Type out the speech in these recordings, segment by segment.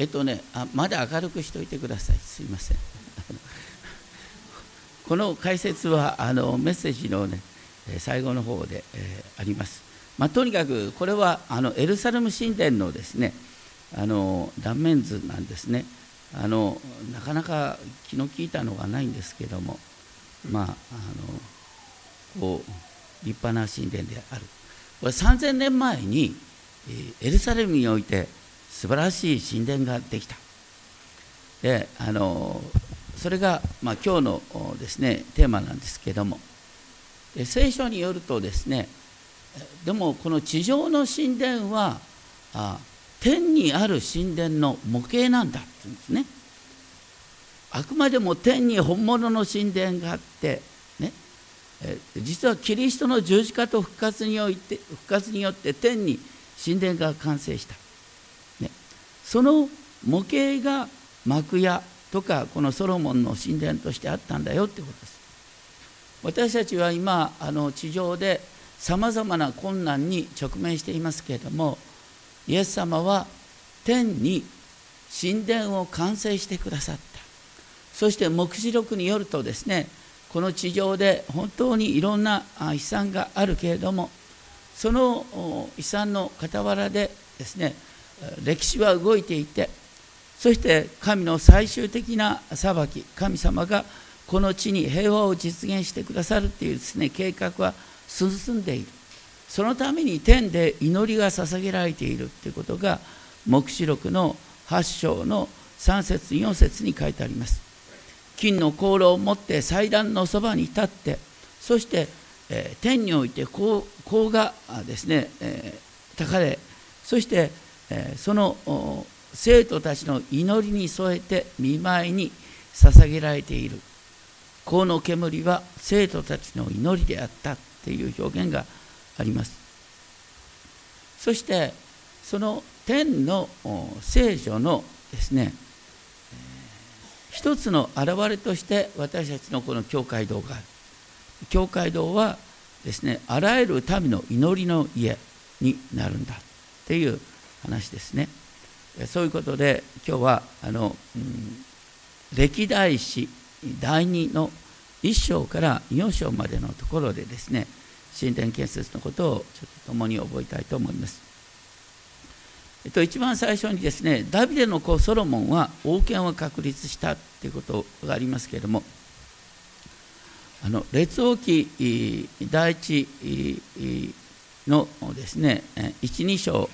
えっとねあまだ明るくしておいてください。すいません。この解説はあのメッセージのね最後の方で、えー、あります、まあ、とにかくこれはあのエルサレム神殿のですねあの断面図なんですね。あのなかなか気の利いたのがないんですけどもまああのこう立派な神殿である。これ3000年前にエルサレムにおいて素晴らしい神殿ができた。であのそれが、まあ、今日のですねテーマなんですけども。で聖書によるとですねでもこの地上の神殿はあ天にある神殿の模型なんだって言うんですね。あくまでも天に本物の神殿があってね。実はキリストの十字架と復活において復活によって天に神殿が完成した、その模型が幕屋とかこのソロモンの神殿としてあったんだよってことです。私たちは今あの地上でさまざまな困難に直面していますけれどもイエス様は天に神殿を完成してくださった。そして黙示録によるとですねこの地上で本当にいろんな悲惨があるけれどもその悲惨の傍らでですね歴史は動いていてそして神の最終的な裁き神様がこの地に平和を実現してくださるというですね計画は進んでいる。そのために天で祈りが捧げられているということが黙示録の8章の3節4節に書いてあります。金の香炉を持って祭壇のそばに立ってそして、えー、天において香がですね、えー、高れそして、その生徒たちの祈りに添えて見舞いに捧げられている。香の煙は生徒たちの祈りであったっていう表現があります。そしてその天の聖女のですね一つの表れとして私たちのこの教会堂がある。教会堂はですねあらゆる民の祈りの家になるんだっていう話ですね。そういうことで今日はあの、うん、歴代史第2の1章から4章までのところでですね神殿建設のことをちょっと共に覚えたいと思います。えっと、一番最初にですねダビデの子ソロモンは王権を確立したということがありますけれどもあの列王記第一のですね12章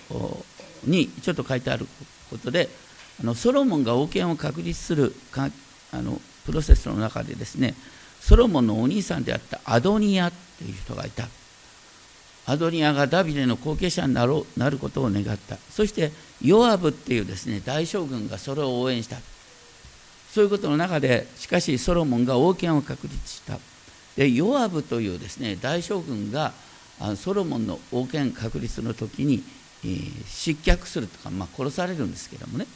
にちょっと書いてあることであのソロモンが王権を確立するかあのプロセスの中でですねソロモンのお兄さんであったアドニアという人がいた。アドニアがダビデの後継者になろうなることを願った。そしてヨアブっていうですね大将軍がそれを応援した。そういうことの中でしかしソロモンが王権を確立した。でヨアブというですね大将軍がソロモンの王権確立の時に失脚するとか、まあ、殺されるんですけどもね。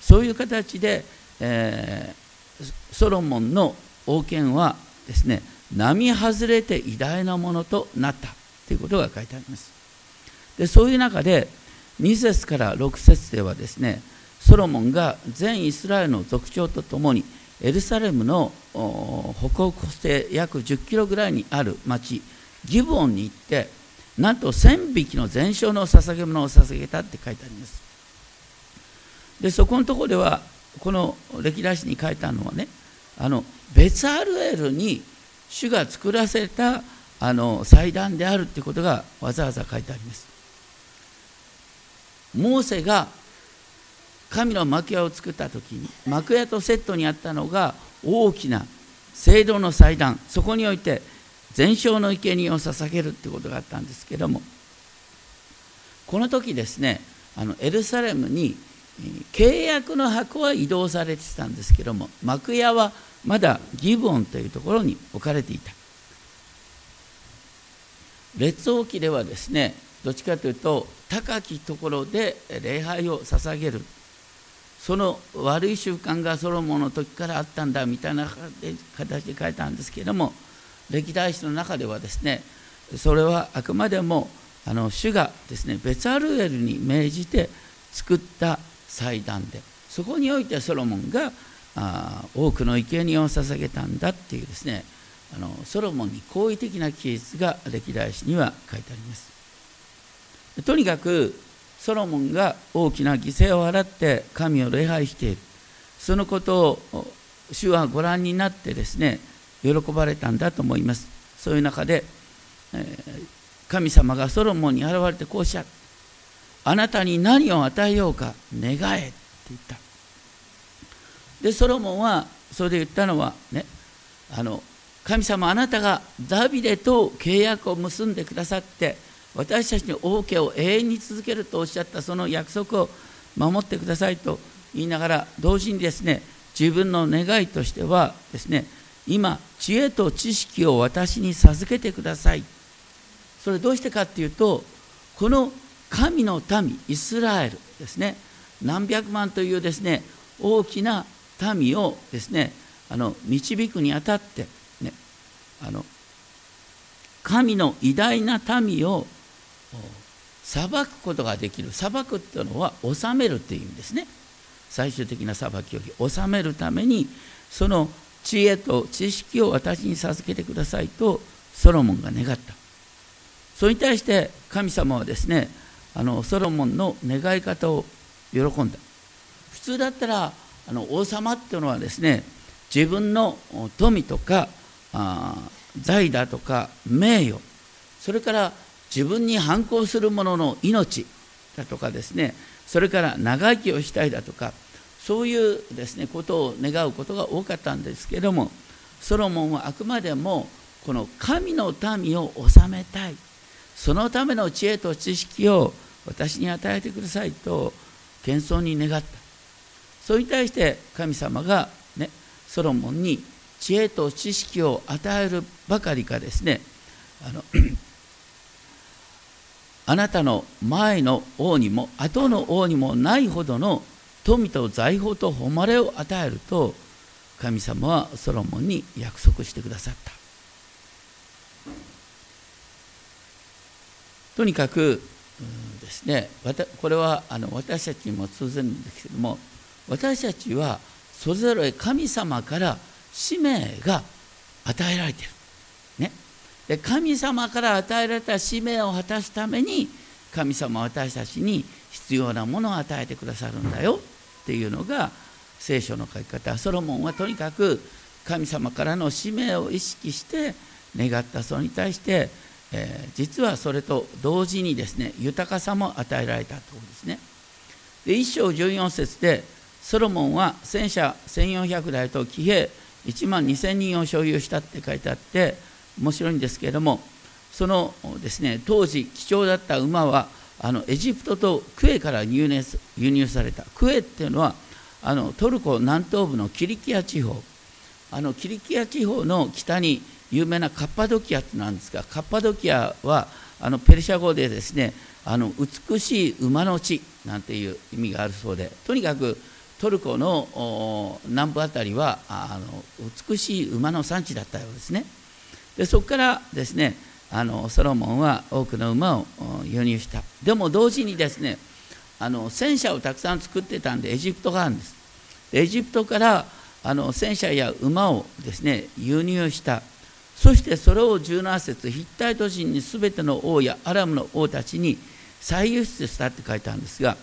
そういう形で、えー、ソロモンの王権はですね並外れて偉大なものとなったということが書いてあります。でそういう中で2節から6節ではですねソロモンが全イスラエルの族長とともにエルサレムの北北西約10キロぐらいにある町ギブオンに行ってなんと千匹の全焼の捧げ物を捧げたって書いてあります。でそこのところではこの歴代史に書いてあるのはねあのベツアルエルに主が作らせたあの祭壇であるってことがわざわざ書いてあります。モーセが神の幕屋を作った時に幕屋とセットにあったのが大きな聖堂の祭壇。そこにおいて全焼の生贄を捧げるってことがあったんですけどもこの時ですねあのエルサレムに契約の箱は移動されてたんですけども幕屋はまだギブオンというところに置かれていた。列王記ではですねどっちかというと高きところで礼拝を捧げる。その悪い習慣がソロモンの時からあったんだみたいな形で書いたんですけども歴代史の中ではですねそれはあくまでもあの主がですねベツァルエルに命じて作った祭壇でそこにおいてソロモンがあ多くの生贄を捧げたんだっていうですねあのソロモンに好意的な記述が歴代史には書いてあります。とにかくソロモンが大きな犠牲を払って神を礼拝している。そのことを主はご覧になってですね喜ばれたんだと思います。そういう中で、えー、神様がソロモンに現れてこうおっしゃる。あなたに何を与えようか願えって言った。でソロモンはそれで言ったのはねあの神様あなたがダビデと契約を結んでくださって私たちの王家を永遠に続けるとおっしゃったその約束を守ってくださいと言いながら同時にですね自分の願いとしてはですね今知恵と知識を私に授けてください。それどうしてかっていうとこの神の民イスラエルですね。何百万というですね大きな民をですねあの導くにあたってねあの神の偉大な民を裁くことができる。裁くっていうのは治めるっていう意味ですね。最終的な裁きより治めるためにその知恵と知識を私に授けてくださいとソロモンが願った。それに対して神様はですねあのソロモンの願い方を喜んだ。普通だったらあの王様っていうのはですね自分の富とかあ財だとか名誉。それから自分に反抗する者の命だとかですねそれから長生きをしたいだとかそういうですねことを願うことが多かったんですけどもソロモンはあくまでもこの神の民を治めたい。そのための知恵と知識を私に与えてくださいと謙遜に願った。それに対して神様がねソロモンに知恵と知識を与えるばかりかですねあのあなたの前の王にも後の王にもないほどの富と財宝と誉れを与えると神様はソロモンに約束してくださった。とにかくですねこれはあの私たちにも通ずるんですけども私たちはそれぞれ神様から使命が与えられているで神様から与えられた使命を果たすために神様は私たちに必要なものを与えてくださるんだよ。っていうのが聖書の書き方ソロモンはとにかく神様からの使命を意識して願ったそれに対して、えー、実はそれと同時にですね豊かさも与えられたということですね。で1章14節でソロモンは戦車1400台と騎兵1万2000人を所有したって書いてあって面白いんですけれどもそのですね当時貴重だった馬はあのエジプトとクエから輸入輸入された。クエっていうのはあのトルコ南東部のキリキア地方。あのキリキア地方の北に有名なカッパドキアってなんですがカッパドキアはあのペルシャ語でですねあの美しい馬の地なんていう意味があるそうで。とにかくトルコの南部あたりはあの美しい馬の産地だったようですね。でそこからですねあのソロモンは多くの馬を輸入した。でも同時にですねあの戦車をたくさん作ってたんでエジプトがあるんです。エジプトからあの戦車や馬をですね輸入した。そしてそれを17節ヒッタイト人に全ての王やアラムの王たちに再輸出したって書いてあるんですが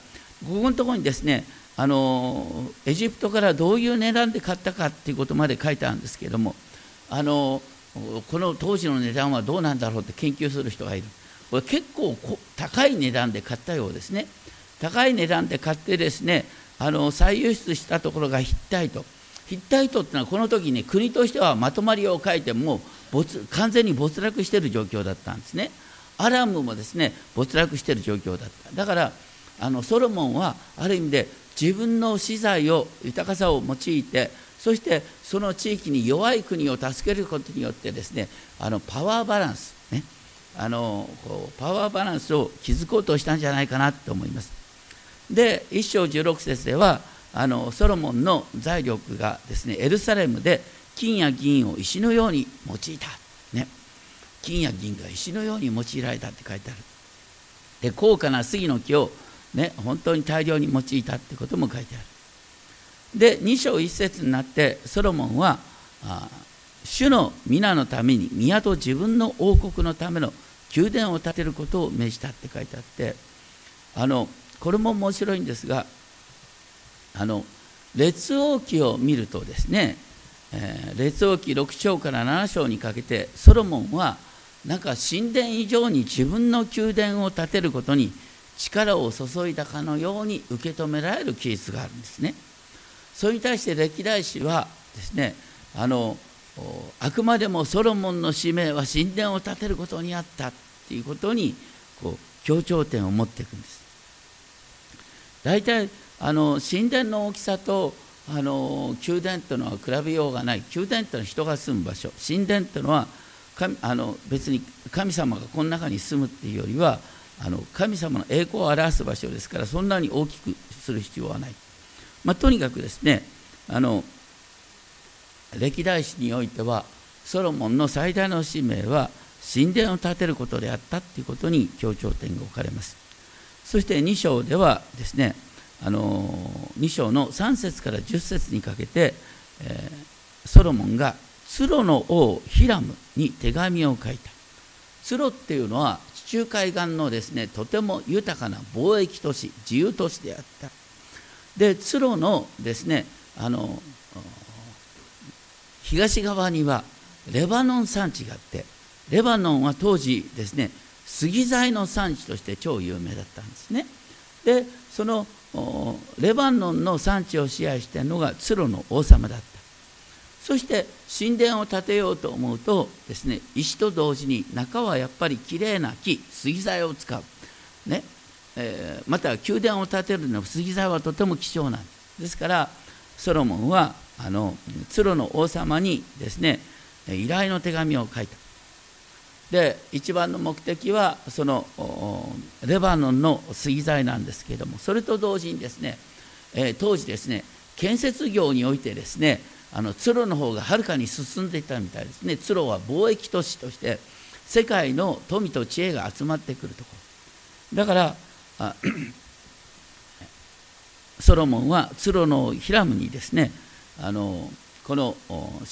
ここのところにですねあのエジプトからどういう値段で買ったかっていうことまで書いてあるんですけどもあのこの当時の値段はどうなんだろうって研究する人がいる。これ結構高い値段で買ったようですね。高い値段で買ってですねあの再輸出したところがヒッタイトヒッタイトっていうのはこの時に国としてはまとまりを書いても没完全に没落している状況だったんですね。アラムもですね没落している状況だった。だからあのソロモンはある意味で自分の資材を豊かさを用いてそしてその地域に弱い国を助けることによってですねあのパワーバランス、ね、あのこうパワーバランスを築こうとしたんじゃないかなと思います。で1章16節ではあのソロモンの財力がですねエルサレムで金や銀を石のように用いた、ね、金や銀が石のように用いられたって書いてある。で高価な杉の木を、ね、本当に大量に用いたってことも書いてある。で2章1節になってソロモンは主の皆のために宮と自分の王国のための宮殿を建てることを命じたって書いてあってあのこれも面白いんですがあの列王記を見るとですね、えー、列王記6章から7章にかけてソロモンはなんか神殿以上に自分の宮殿を建てることに力を注いだかのように受け止められる記述があるんですね。それに対して歴代史はですねあのあくまでもソロモンの使命は神殿を建てることにあったっていうことにこう強調点を持っていくんです。大体あの神殿の大きさとあの宮殿というのは比べようがない。宮殿というのは人が住む場所。神殿というのは神あの別に神様がこの中に住むっていうよりはあの神様の栄光を表す場所ですからそんなに大きくする必要はない、まあ、とにかくですねあの歴代史においてはソロモンの最大の使命は神殿を建てることであったということに強調点が置かれます。そして2章ではですねあの2章の3節から10節にかけて、えー、ソロモンがツロの王ヒラムに手紙を書いた。ツロっていうのは地中海岸のですねとても豊かな貿易都市自由都市であった。でツロのですねあの東側にはレバノン山地があってレバノンは当時ですね杉材の産地として超有名だったんですね。でそのレバノンの産地を支配しているのがツロの王様だった。そして神殿を建てようと思うとですね石と同時に中はやっぱりきれいな木杉材を使う、ね。えー、また宮殿を建てるのは杉材はとても貴重なんです。ですからソロモンはあのツロの王様にですね依頼の手紙を書いた。で一番の目的はそのレバノンの杉材なんですけれどもそれと同時にですね、えー、当時ですね建設業においてですねあのツロの方がはるかに進んでいたみたいですね。ツロは貿易都市として世界の富と知恵が集まってくるところ。だから ソロモンはツロのヒラムにですねあのこの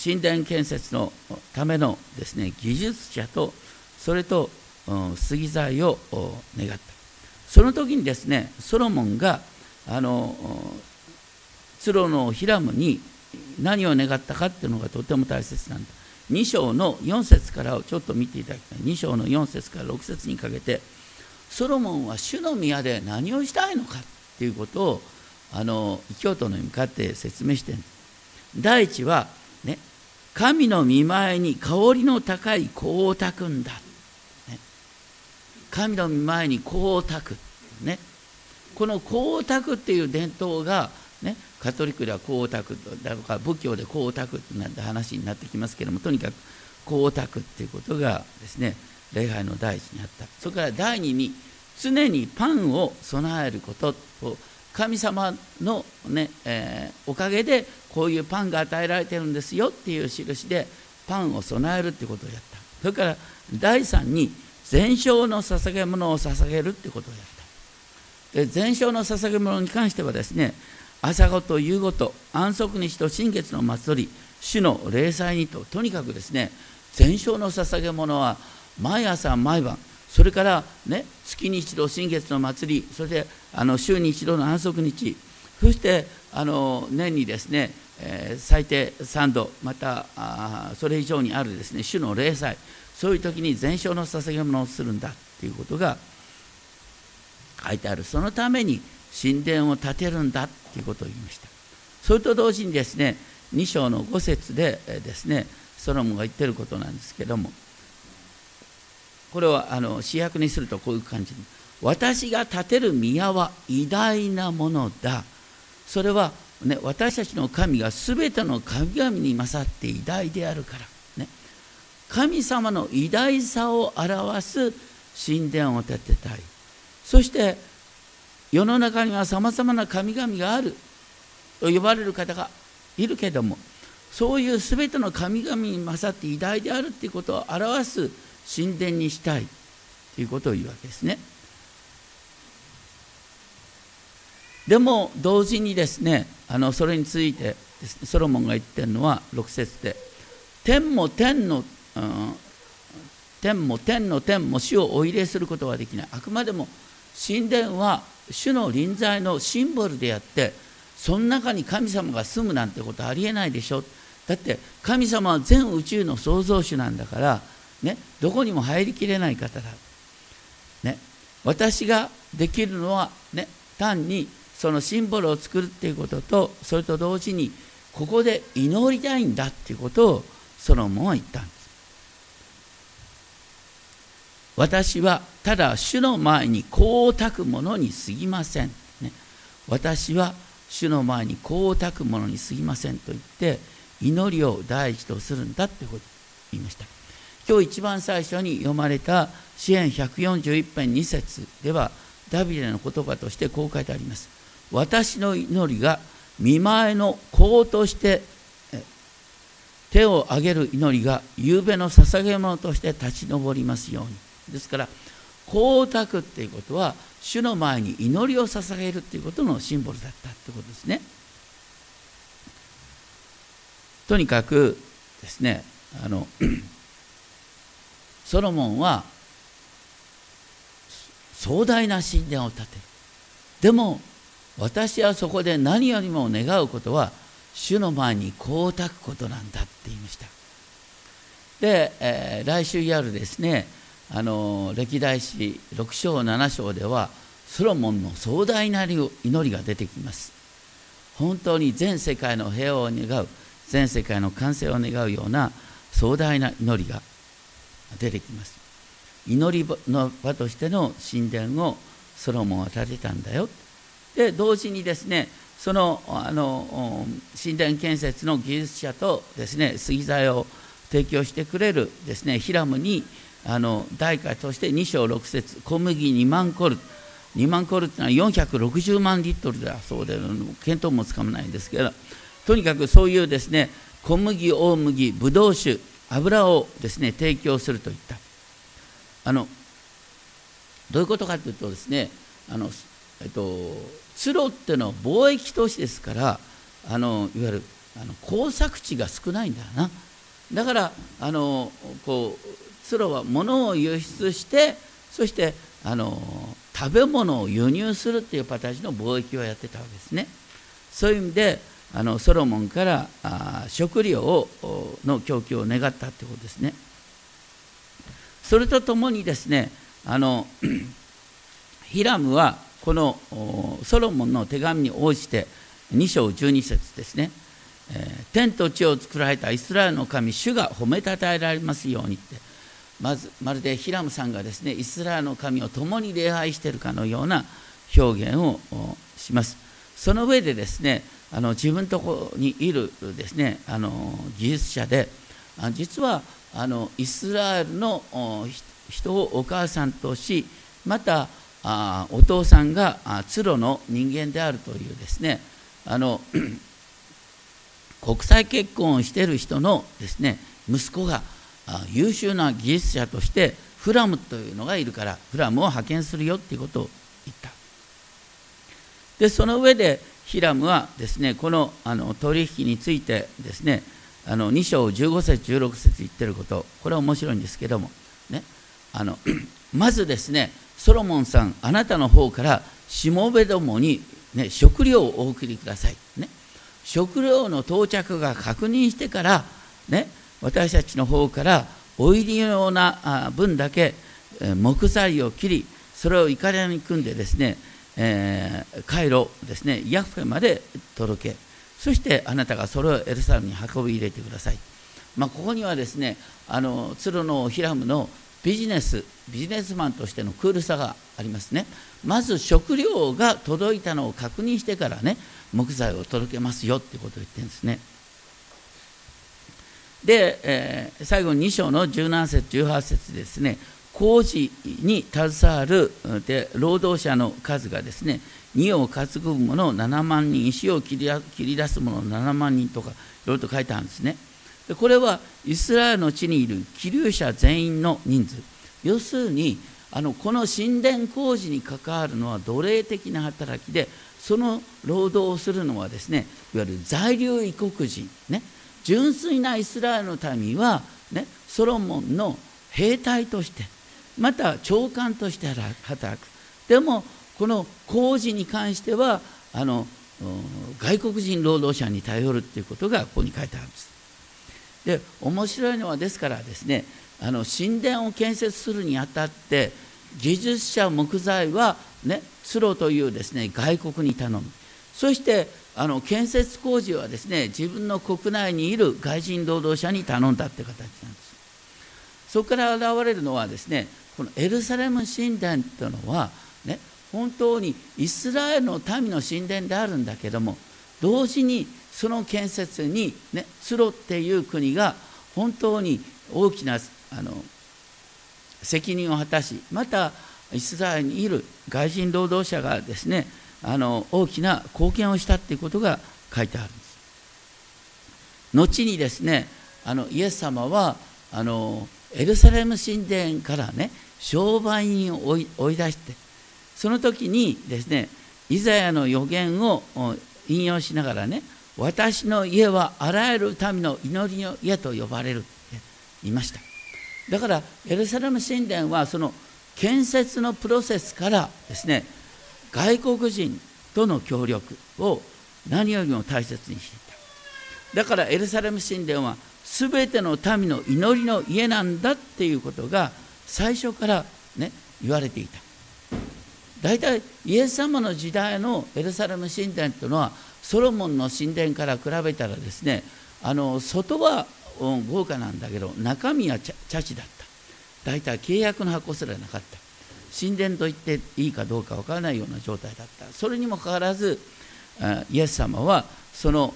神殿建設のためのですね技術者とそれと杉材を願った。その時にですねソロモンがあのツロのヒラムに何を願ったかっていうのがとても大切なんだ。2章の4節からをちょっと見ていただきたい。2章の4節から6節にかけてソロモンは主の宮で何をしたいのかっていうことをあの京都に向かって説明してる第一はね神の見前に香りの高い香を焚くんだ。神の前に香をたく、ね、この香をたくっていう伝統が、ね、カトリックでは香をたくだとか仏教で香をたくって話になってきますけどもとにかく香をたくっていうことがですね礼拝の第一にあった。それから第二に常にパンを備えることを神様のね、えー、おかげでこういうパンが与えられてるんですよっていう印でパンを備えるってことをやった。それから第三に全焼の捧げ物を捧げるってことをやった。で全焼の捧げ物に関してはですね朝ごと夕ごと安息日と新月の祭り主の礼祭にととにかくですね全焼の捧げ物は毎朝毎晩それからね月に一度新月の祭りそしてあの週に一度の安息日そしてあの年にですね、えー、最低3度またあそれ以上にあるですね主の礼祭そういう時に全焼の捧げ物をするんだっていうことが書いてある。そのために神殿を建てるんだっていうことを言いました。それと同時にですね2章の5節でですねソロモンが言ってることなんですけどもこれはあの主役にするとこういう感じ。私が建てる宮は偉大なものだ。それは、ね、私たちの神が全ての神々に勝って偉大であるから。ね。神様の偉大さを表す神殿を建てたい。そして世の中にはさまざまな神々がある。と呼ばれる方がいるけども。そういう全ての神々に勝って偉大であるっていうことを表す神殿にしたいということを言うわけですね。でも同時にですねあのそれについてねソロモンが言ってるのは6節で天も天の、うん、天も天の天も死をお入れすることはできないあくまでも神殿は主の臨在のシンボルであってその中に神様が住むなんてことありえないでしょだって神様は全宇宙の創造主なんだから、ね、どこにも入りきれない方だ、ね、私ができるのは、ね、単にそのシンボルを作るっていうこととそれと同時にここで祈りたいんだっていうことをソロモンは言ったんです。私はただ主の前にこうたくものに過ぎません、ね、私は主の前にこうたくものに過ぎませんと言って祈りを第一とするんだってことを言いました。今日一番最初に読まれた支援141編2節ではダビデの言葉としてこう書いてあります。私の祈りが見舞いの子として手を挙げる祈りが夕べの捧げ物として立ち上りますように。ですから光沢っていうことは主の前に祈りを捧げるっていうことのシンボルだったってことですね。とにかくですねあのソロモンは壮大な神殿を建てるでも私はそこで何よりも願うことは主の前にこうたくことなんだって言いました。で、えー、来週やるですねあの歴代史6章7章ではソロモンの壮大な祈りが出てきます。本当に全世界の平和を願う全世界の完成を願うような壮大な祈りが出てきます。祈りの場としての神殿をソロモンは建てたんだよ。で同時にですねそのあの神殿建設の技術者とですね杉材を提供してくれるですねヒラムにあの代価として2章6節小麦2万コル2万コルっていうのは460万リットルだそうで見当もつかめないんですけどとにかくそういうですね小麦大麦ブドウ酒油をですね提供するといった。あのどういうことかというとですねあの、えっと、ツロっていうのは貿易都市ですからあのいわゆるあの耕作地が少ないんだよな。だからあのこうツロは物を輸出してそしてあの食べ物を輸入するっていう形の貿易をやってたわけですね。そういう意味であのソロモンからあ食料をの供給を願ったってことですね。それとともにですねあの ヒラムはこのソロモンの手紙に応じて2章12節ですね、えー、天と地を作られたイスラエルの神主が褒めたたえられますようにって。まずまるでヒラムさんがですねイスラエルの神を共に礼拝しているかのような表現をします。その上でですねあの自分とこにいるですねあの技術者で実はあのイスラエルの人をお母さんとしまたあお父さんがツロの人間であるというですねあの国際結婚をしている人のですね息子が優秀な技術者としてフラムというのがいるからフラムを派遣するよっていうことを言った。でその上でヒラムはですねこのあの取引についてですねあの2章15節16節言ってることこれは面白いんですけどもねあの まずですねソロモンさんあなたの方からしもべどもに、ね、食料をお送りください、ね、食料の到着が確認してから、ね、私たちの方からお入りような分だけ木材を切りそれをいかだに組んでですね、えー、カイロですね。ヤフェまで届け。そしてあなたがそれをエルサレムに運び入れてください、まあ、ここにはですねあの鶴のヒラムのビジネスビジネスマンとしてのクールさがありますね。まず食料が届いたのを確認してからね木材を届けますよっていうことを言ってるんですね。で、えー、最後に2章の17節18節ですね。工事に携わるで労働者の数がですね荷を担ぐ者7万人石を切り出す者7万人とかいろいろと書いてあるんですね。でこれはイスラエルの地にいる気流者全員の人数。要するにあのこの神殿工事に関わるのは奴隷的な働きでその労働をするのはですねいわゆる在留異国人ね。純粋なイスラエルの民は、ね、ソロモンの兵隊としてまた長官として働くでもこの工事に関してはあの外国人労働者に頼るっていうことがここに書いてあるんです。で面白いのはですからですねあの神殿を建設するにあたって技術者木材はね鶴というですね外国に頼む。そしてあの建設工事はですね自分の国内にいる外人労働者に頼んだって形なんです。そこから現れるのはですねこのエルサレム神殿というのはね本当にイスラエルの民の神殿であるんだけども同時にその建設にねツロっていう国が本当に大きなあの責任を果たしまたイスラエルにいる外人労働者がですねあの大きな貢献をしたっていうことが書いてあるんです。後にですねあのイエス様はあのエルサレム神殿からね商売人を追い出してその時にですねイザヤの予言を引用しながらね私の家はあらゆる民の祈りの家と呼ばれるって言いました。だからエルサレム神殿はその建設のプロセスからですね外国人との協力を何よりも大切にしていた。だからエルサレム神殿は全ての民の祈りの家なんだっていうことが最初からね言われていた。大体イエス様の時代のエルサレム神殿というのはソロモンの神殿から比べたらですねあの外は豪華なんだけど中身は茶地だった。大体契約の箱すらなかった。神殿と言っていいかどうか分からないような状態だった。それにもかかわらずイエス様はその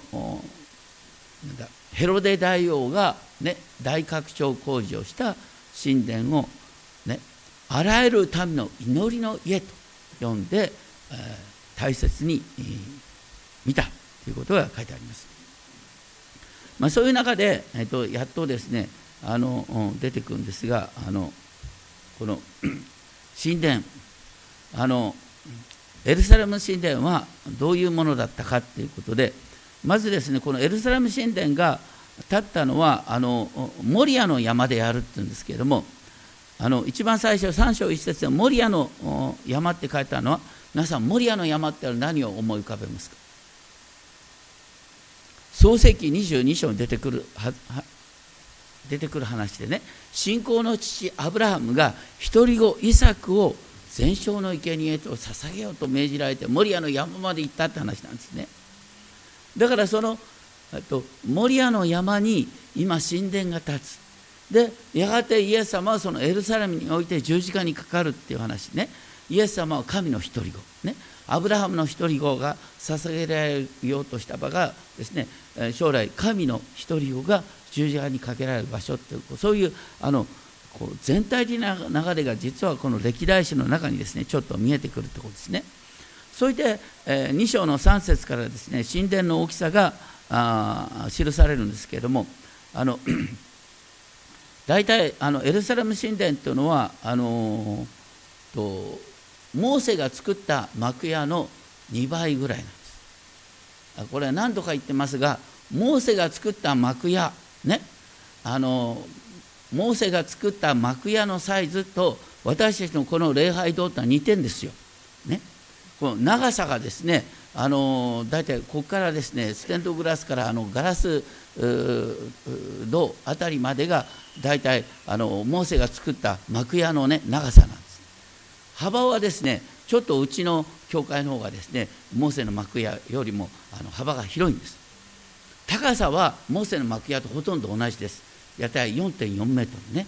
ヘロデ大王が、ね、大拡張工事をした神殿を、あらゆる民の祈りの家と呼んで、えー、大切に、えー、見たということが書いてあります。まあ、そういう中で、えーと、やっとですねあの出てくるんですがあのこの 神殿あのエルサレム神殿はどういうものだったかということでまずですねこのエルサレム神殿が建ったのはあのモリアの山でやるっていうんですけれどもあの一番最初3章1節でモリアの山って書いてあるのは皆さんモリアの山って何を思い浮かべますか？創世記22章に出てくるは出てくる話でね信仰の父アブラハムが独り子イサクを全焼の生贄と捧げようと命じられてモリアの山まで行ったって話なんですね。だからそのとモリアの山に今神殿が建つ。でやがてイエス様はそのエルサレムにおいて十字架にかかるっていう話ねイエス様は神の独り子ねアブラハムの独り子が捧げられようとした場がですね将来神の独り子が十字架にかけられる場所っていうそういうあのこう全体的な流れが実はこの歴代史の中にですねちょっと見えてくるってことですね。それで、え2章の3節からですね神殿の大きさがあ記されるんですけれどもあの大体あのエルサレム神殿というのはあのとモーセが作った幕屋の2倍ぐらいなんですこれは何度か言ってますがモーセが作った幕屋ねあのモーセが作った幕屋のサイズと私たちのこの礼拝堂とは似てんですよ。ね、この長さがですねあの大体ここからですねステンドグラスからあのガラス銅あたりまでが大体あのモーセが作った幕屋のね長さなんです。幅はですねちょっとうちの教会の方がですねモーセの幕屋よりもあの幅が広いんです。高さはモーセの幕屋とほとんど同じです。大体4.4メートルね。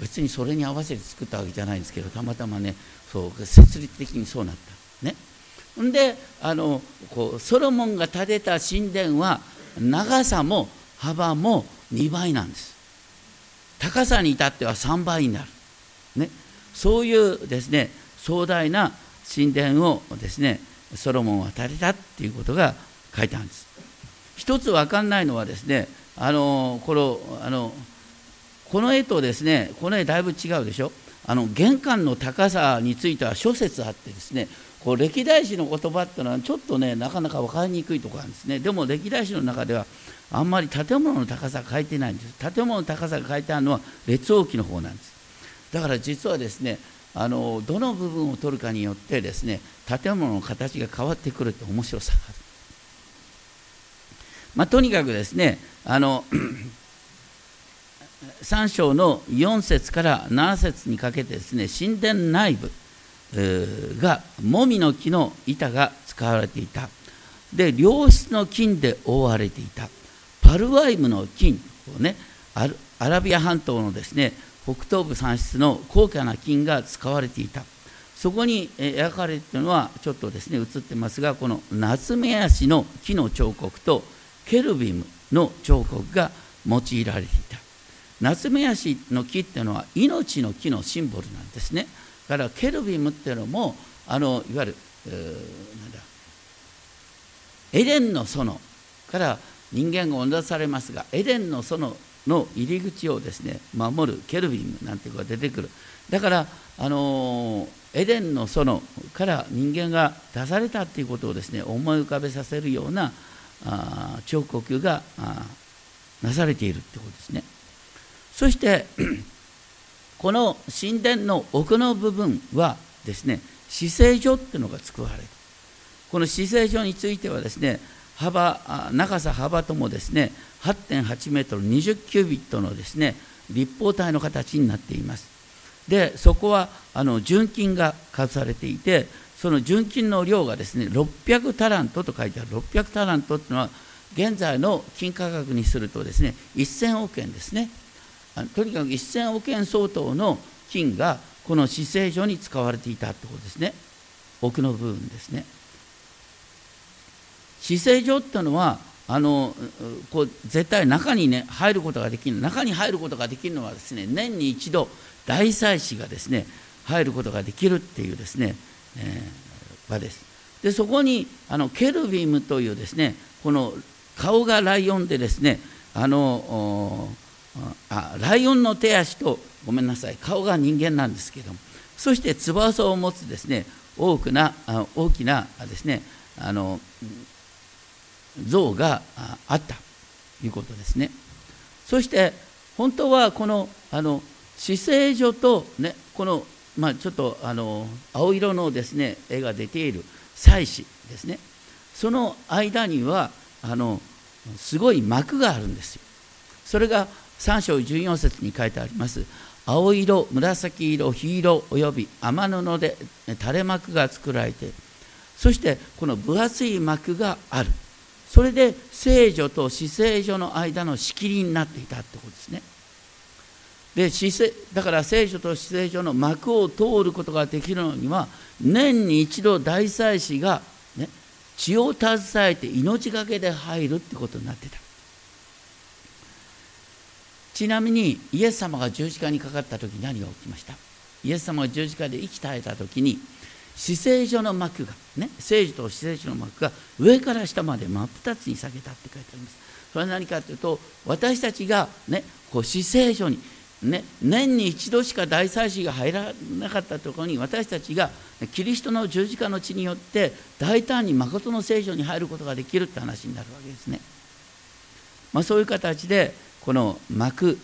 別にそれに合わせて作ったわけじゃないんですけどたまたまねそう設立的にそうなった。ね。んであのこうソロモンが建てた神殿は長さも幅も2倍なんです。高さに至っては3倍になる、ね、そういうですね壮大な神殿をですねソロモンは建てたっていうことが書いてあるんです。一つ分かんないのはですねあのこのあのこの絵とですねこの絵だいぶ違うでしょ。あの玄関の高さについては諸説あってですねこう歴代史の言葉っていうのはちょっとねなかなか分かりにくいところなんですね。でも歴代史の中ではあんまり建物の高さ書いてないんです。建物の高さが書いてあるのは列王記の方なんです。だから実はですねあのどの部分を取るかによってですね建物の形が変わってくるって面白さがある、まあ、とにかくですねあの3章の4節から7節にかけてですね神殿内部がもみの木の板が使われていた。で良質の金で覆われていた。パルワイムの金をねアラビア半島のですね北東部産出の高価な金が使われていた。そこに描かれているのはちょっとですね映ってますがこの夏目足の木の彫刻とケルビムの彫刻が用いられていた。夏目足の木っていうのは命の木のシンボルなんですね。からケルビムっていうのもあのいわゆるなんだエデンの園から人間が生み出されますがエデンの園の入り口をですね守るケルビムなんていうのが出てくる。だからあのエデンの園から人間が出されたっていうことをですね思い浮かべさせるようなあ彫刻がなされているってことですね。そしてこの神殿の奥の部分はですね死聖所っていうのが作られる。この死聖所についてはですね幅長さ幅ともですね8.8メートル20キュービットのですね立方体の形になっています。でそこはあの純金が数されていてその純金の量がですね600タラントと書いてある。600タラントっていうのは現在の金価格にするとですね1000億円ですね。とにかく1000億円相当の金がこの死聖所に使われていたってことですね。奥の部分ですね。死聖所っていうのはあのこう絶対中にね入ることができる中に入ることができるのはですね年に一度大祭司がですね入ることができるっていうですね、えー、場です。でそこにあのケルビムというですねこの顔がライオンでですねあのあライオンの手足とごめんなさい。顔が人間なんですけども。そして翼を持つですね大きな大きなですねあの像があったということですね。そして本当はこのあの姿勢所とねこのまあ、ちょっとあの青色のですね絵が出ている祭祀ですね。その間にはあのすごい幕があるんですよ。それが3章14節に書いてあります。青色紫色黄色および天布で垂れ幕が作られてそしてこの分厚い幕がある。それで聖女と死聖女の間の仕切りになっていたってことですね。でだから聖書と死聖書の幕を通ることができるのには年に一度大祭司が、ね、血を携えて命がけで入るってことになってた。ちなみにイエス様が十字架にかかった時何が起きました？イエス様が十字架で生き絶えた時に死聖所の幕がね聖女と死聖所の幕が上から下まで真っ二つに下げたって書いてありますそれは何かというと私たちがねこう死聖所にね、年に一度しか大祭司が入らなかったところに私たちがキリストの十字架の血によって大胆に誠の聖書に入ることができるって話になるわけですね。まあ、そういう形でこの幕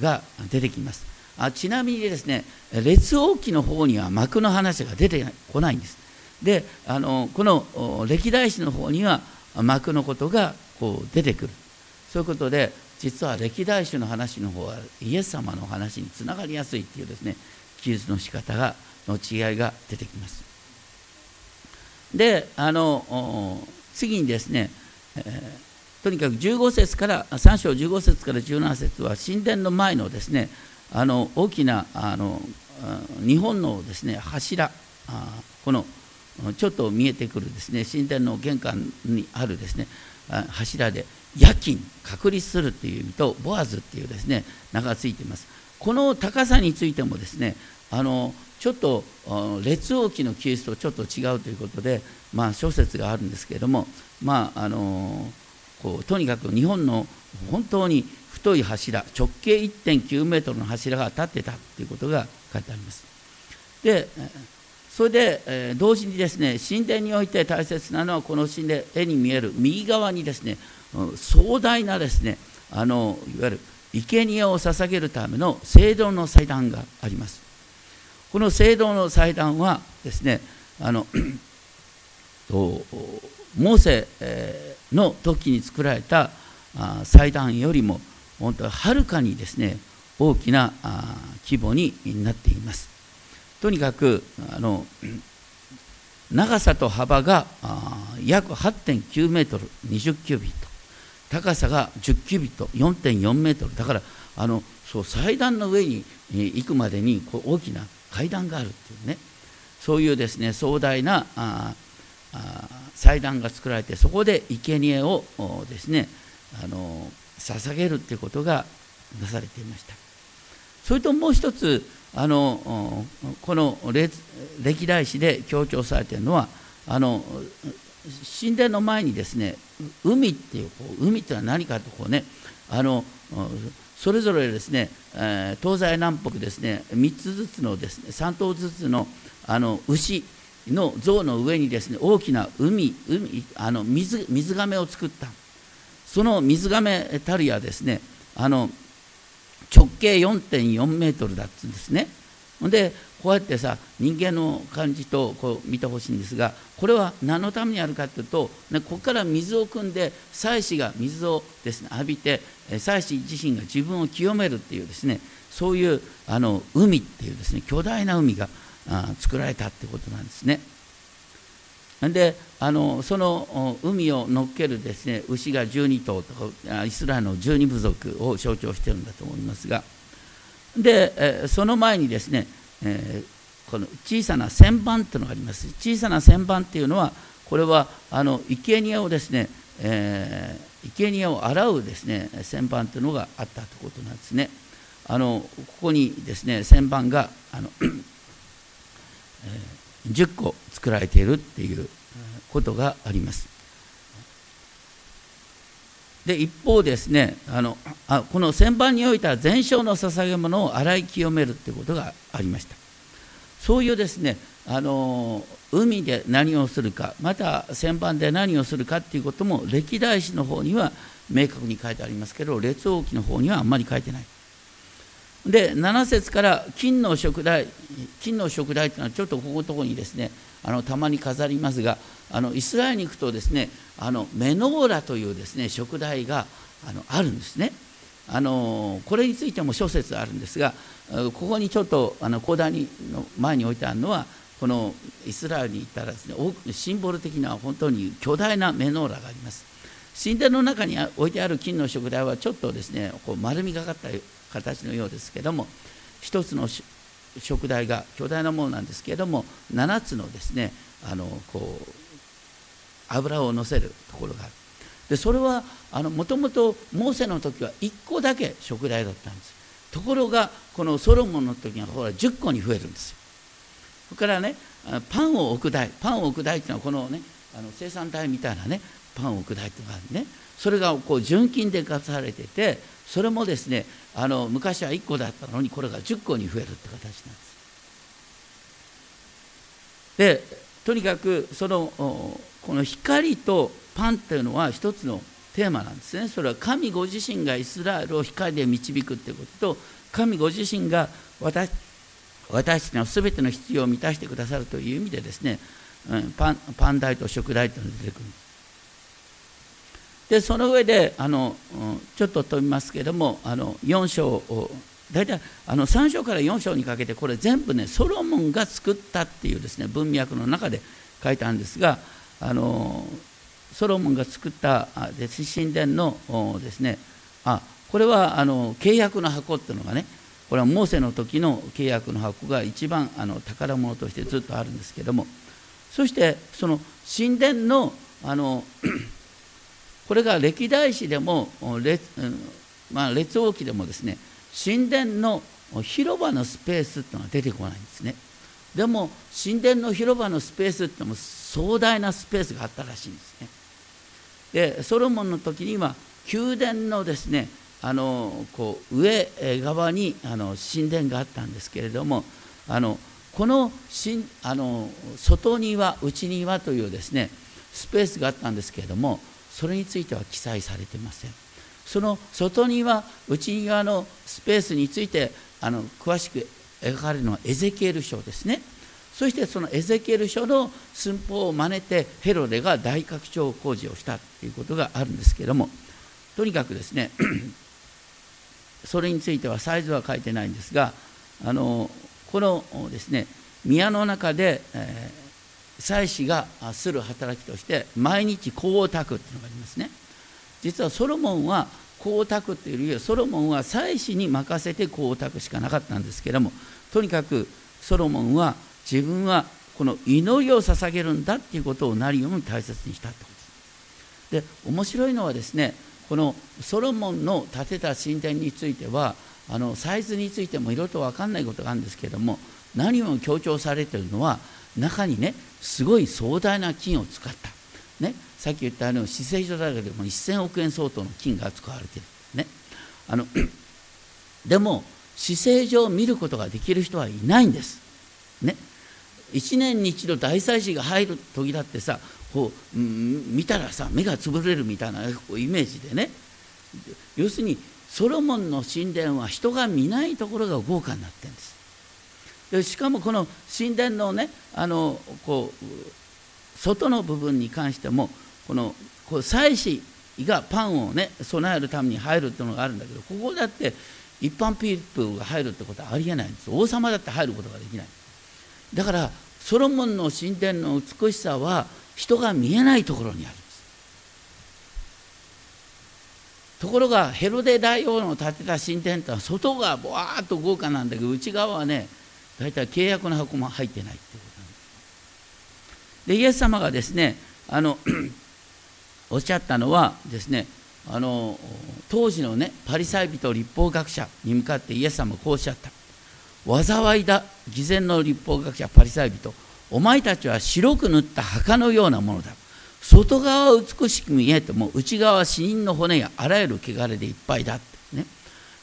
が出てきます。あちなみにですね列王記の方には幕の話が出てこないんです。であのこの歴代史の方には幕のことがこう出てくるそういうことで実は歴代史の話の方はイエス様の話につながりやすいっていうですね記述の仕方がの違いが出てきます。であの次にですね、えー、とにかく15節から3章15節から17節は神殿の前のですねあの大きなあの日本のですね柱このちょっと見えてくるですね神殿の玄関にあるですね柱で夜勤隔離するっていう意味とボアズっていうですね名がついています。この高さについてもですねあのちょっと列王記の記述とちょっと違うということで、まあ、諸説があるんですけれども、まあ、あのこうとにかく日本の本当に太い柱直径1.9メートルの柱が立ってたということが書いてあります。でそれで、え同時にですね神殿において大切なのはこの神殿絵に見える右側にですね壮大なですねあのいわゆる生贄を捧げるための聖堂の祭壇があります。この聖堂の祭壇はですねあの モーセえの時に作られた祭壇よりも本当はるかにですね大きな規模になっています。とにかくあの長さと幅が約8.9メートル20キュービット高さが10キュービット4.4メートル。だからあのそう祭壇の上に行くまでにこう大きな階段があるっていうね。そういうですね壮大なあ祭壇が作られてそこで生贄をですねあの捧げるっていうことがなされていました。それともう一つあのこの歴代史で強調されているのはあの神殿の前にですね海っていう海っていうのは何かとこうねあのそれぞれですね、え東西南北ですね3つずつのですね3頭ずつのあの牛の像の上にですね大きな海海あの水水亀を作った。その水亀たるやですねあの直径4.4メートルだっつうんですね。でこうやってさ人間の感じとこう見てほしいんですがこれは何のためにあるかというと、ね、ここから水を汲んで祭司が水をですね浴びて祭司自身が自分を清めるっていうですねそういうあの海っていうですね巨大な海が作られたってことなんですね。であのその海を乗っけるですね牛が12頭とイスラエルの12部族を象徴しているんだと思いますが。でその前にですねえー、この小さな旋盤というのがあります。小さな旋盤っていうのはこれはあの生贄をですね、えー、生贄を洗うですね旋盤というのがあったということなんですね。あのここにですね旋盤があの、10個作られているっていうことがあります。で一方ですねあのあこの旋盤においては全焼の捧げ物を洗い清めるということがありました。そういうですねあの海で何をするかまた旋盤で何をするかっていうことも歴代史の方には明確に書いてありますけど列王記の方にはあんまり書いてない。で7節から金の食台金の食台っていうのはちょっとここのところにですねあのたまに飾りますがあのイスラエルに行くとですねあのメノーラというですね食材があのあるんですね。あのこれについても諸説あるんですがここにちょっとあの講談の前に置いてあるのはこのイスラエルに行ったらですねシンボル的な本当に巨大なメノーラがあります。神殿の中に置いてある金の食材はちょっとですねこう丸みがかった形のようですけども一つの食材が巨大なものなんですけれども7つのですねあのこう油をのせるところがある。でそれはもともとモーセの時は1個だけ食材だったんです。ところがこのソロモンの時にはほら10個に増えるんですよ。それからねパンを置く台パンを置く台っていうのはこのねあの生産台みたいなねパンを置く台っていうのがあるね。それがこう純金でかされててそれもですねあの昔は1個だったのにこれが10個に増えるって形なんです。でとにかくそのこの光とパンというのは一つのテーマなんですね。それは神ご自身がイスラエルを光で導くということと神ご自身が私私たちの全ての必要を満たしてくださるという意味でですね、うん、パンパン代と食代というのが出てくる。でその上であのちょっと飛びますけれどもあの4章を大体あの3章から4章にかけてこれ全部ねソロモンが作ったっていうですね文脈の中で書いたんですがあのソロモンが作った神殿のですねあこれはあの契約の箱っていうのがねこれはモーセの時の契約の箱が一番あの宝物としてずっとあるんですけどもそしてその神殿のあのこれが歴代史でも列,、まあ、列王記でもですね神殿の広場のスペースっていうのが出てこないんですねでも神殿の広場のスペースっていうのも壮大なスペースがあったらしいんですね。でソロモンの時には宮殿のですねあのこう上側にあの神殿があったんですけれどもあのこのしあの外庭内庭というですねスペースがあったんですけれどもそれについては記載されてません。その外庭内庭のスペースについてあの詳しく描かれるのはエゼキエル書ですね。そしてそのエゼキエル書の寸法を真似てヘロデが大拡張工事をしたということがあるんですけどもとにかくですね それについてはサイズは書いてないんですがあのこのですね宮の中で、えー、祭司がする働きとして毎日香を焚くっていうのがありますね。実はソロモンは香を焚くっていうよりソロモンは祭司に任せて香を焚くしかなかったんですけどもとにかくソロモンは自分はこの祈りを捧げるんだっていうことを何よりも大切にしたってことです。で面白いのはですねこのソロモンの建てた神殿についてはあのサイズについてもいろいろと分かんないことがあるんですけども何も強調されているのは中にねすごい壮大な金を使った、ね、さっき言ったあの死聖所だけでも1000億円相当の金が使われてる、ね、あの でも死聖所を見ることができる人はいないんです。ね、1年に一度大祭司が入る時だってさこう、うん、見たらさ目がつぶれるみたいなイメージでね。要するにソロモンの神殿は人が見ないところが豪華になってるんです。でしかもこの神殿のねあのこう外の部分に関してもこのこう祭司がパンをね備えるために入るっていうのがあるんだけどここだって一般ピープルが入るってことはありえないんです王様だって入ることができない。だからソロモンの神殿の美しさは人が見えないところにあります。ところがヘロデ大王の建てた神殿とは外がぼわーっと豪華なんだけど内側はね大体契約の箱も入ってないってことなんです。でイエス様がですねあの おっしゃったのはですねあの当時のねパリサイ人立法学者に向かってイエス様こうおっしゃった。災いだ偽善の立法学者パリサイ人。お前たちは白く塗った墓のようなものだ。外側は美しく見えても内側は死人の骨やあらゆる汚れでいっぱいだってね。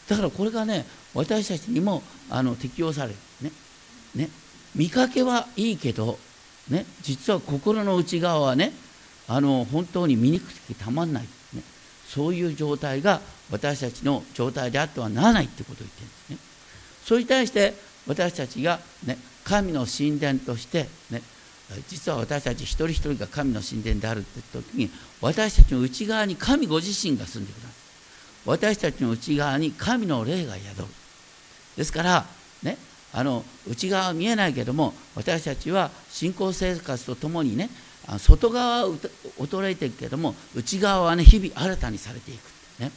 だからこれがね私たちにもあの適用されるねね見かけはいいけどね実は心の内側はねあの本当に醜くてたまんない、ね、そういう状態が私たちの状態であってはならないってことを言ってるんですね。それに対して私たちが、ね、神の神殿として、ね、実は私たち一人一人が神の神殿であるって時に私たちの内側に神ご自身が住んでください。私たちの内側に神の霊が宿る。ですからあの内側は見えないけども私たちは信仰生活とともにね外側は衰えていくけども内側はね日々新たにされていく。ね。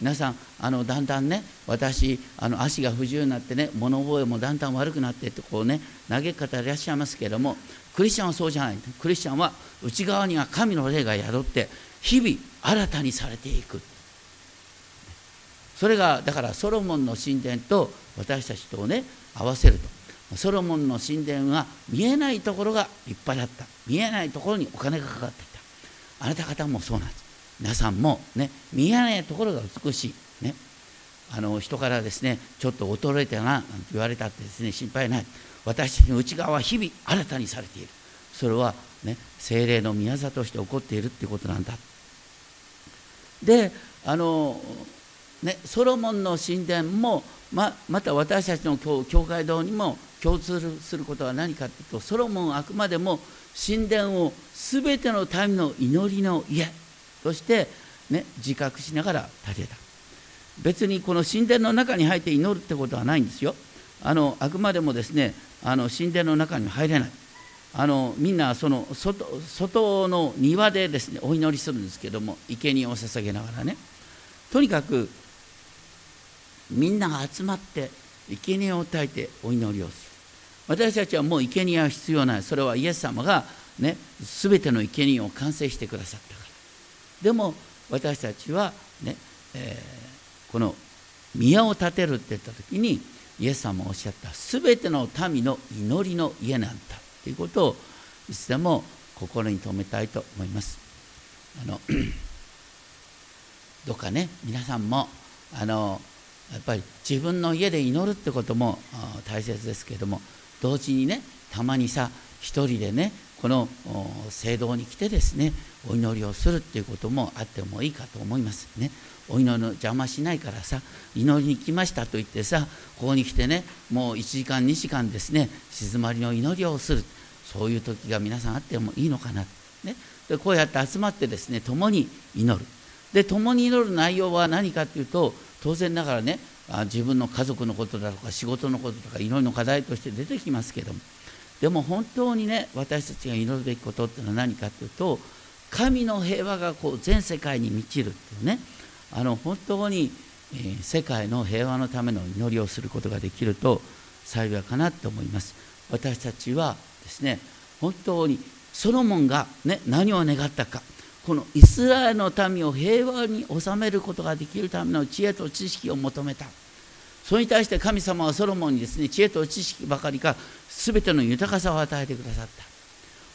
皆さんあのだんだんね私あの足が不自由になってね物覚えもだんだん悪くなってってこうね嘆く方いらっしゃいますけどもクリスチャンはそうじゃない。クリスチャンは内側には神の霊が宿って日々新たにされていく。それがだからソロモンの神殿と私たちとね合わせると。ソロモンの神殿は見えないところがいっぱいあった。見えないところにお金がかかっていた。あなた方もそうなんです。皆さんもね見えないところが美しい。ね。あの人からですねちょっと衰えてななんて言われたってですね心配ない。私たちの内側は日々新たにされている。それはね精霊の宮座として起こっているっていうことなんだ。であのねソロモンの神殿もままた私たちの教会堂にも共通することは何かというとソロモンはあくまでも神殿を全ての民の祈りの家として、ね、自覚しながら建てた。別にこの神殿の中に入って祈るってことはないんですよ。あのあくまでもですねあの神殿の中に入れない。あのみんなその外外の庭でですねお祈りするんですけども生贄を捧げながらね。とにかくみんなが集まって生贄を焚いてお祈りをする。私たちはもう生贄は必要ない。それはイエス様がね全ての生贄を完成してくださったから。でも私たちはね、えー、この宮を建てるって言った時にイエス様がおっしゃった全ての民の祈りの家なんだということをいつでも心に留めたいと思います。あの どうかね皆さんもあのやっぱり自分の家で祈るってことも大切ですけれども同時にねたまにさ一人でねこの聖堂に来てですねお祈りをするっていうこともあってもいいかと思いますね。お祈りの邪魔しないからさ祈りに来ましたと言ってさここに来てねもう1時間2時間ですね静まりの祈りをする。そういう時が皆さんあってもいいのかな、ね、でこうやって集まってですね共に祈る。で共に祈る内容は何かっていうと当然ながらね自分の家族のことだとか仕事のこととか祈りの課題として出てきますけども。でも本当にね私たちが祈るべきことっていうのは何かっていうと神の平和がこう全世界に満ちるっていうね。あの本当に、え、世界の平和のための祈りをすることができると幸いかなと思います。私たちはですね本当にソロモンが、ね、何を願ったか。このイスラエルの民を平和に収めることができるための知恵と知識を求めた。それに対して神様はソロモンにですね知恵と知識ばかりか全ての豊かさを与えてくださった。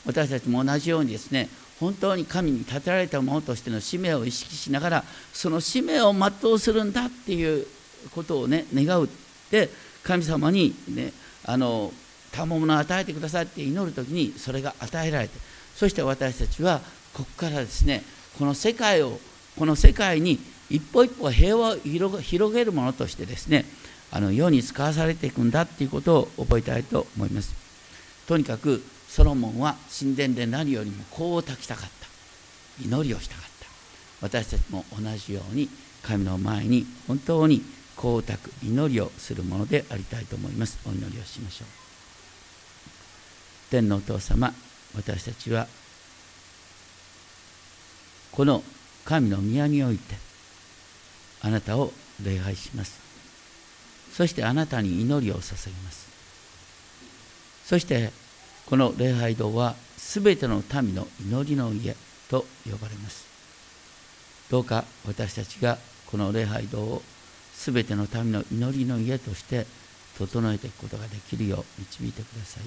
私たちも同じようにですね本当に神に立てられた者としての使命を意識しながらその使命を全うするんだっていうことをね願うって神様にねあの賜物を与えてくださいって祈る時にそれが与えられてそして私たちはここからですねこの世界をこの世界に一歩一歩平和を広げるものとしてですねあの世に使わされていくんだっていうことを覚えたいと思います。とにかくソロモンは神殿で何よりも香を焚きたかった。祈りをしたかった。私たちも同じように神の前に本当に香を焚く祈りをするものでありたいと思います。お祈りをしましょう。天のお父様私たちはこの神の宮においてあなたを礼拝します。そしてあなたに祈りを捧げます。そしてこの礼拝堂はすべての民の祈りの家と呼ばれます。どうか私たちがこの礼拝堂をすべての民の祈りの家として整えていくことができるよう導いてください。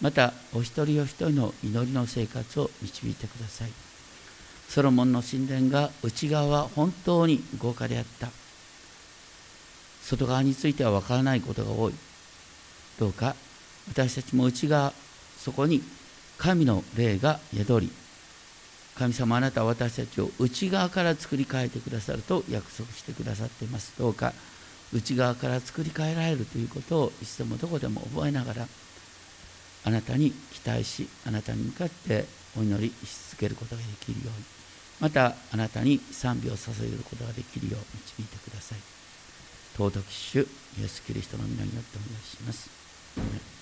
またお一人お一人の祈りの生活を導いてください。ソロモンの神殿が内側は本当に豪華であった。外側については分からないことが多い。どうか私たちも内側そこに神の霊が宿り神様あなたは私たちを内側から作り変えてくださると約束してくださっています。どうか内側から作り変えられるということをいつでもどこでも覚えながらあなたに期待しあなたに向かってお祈りし続けることができるように。またあなたに賛美を捧げることができるよう導いてください。尊き主イエス・キリストの皆によってお願いします。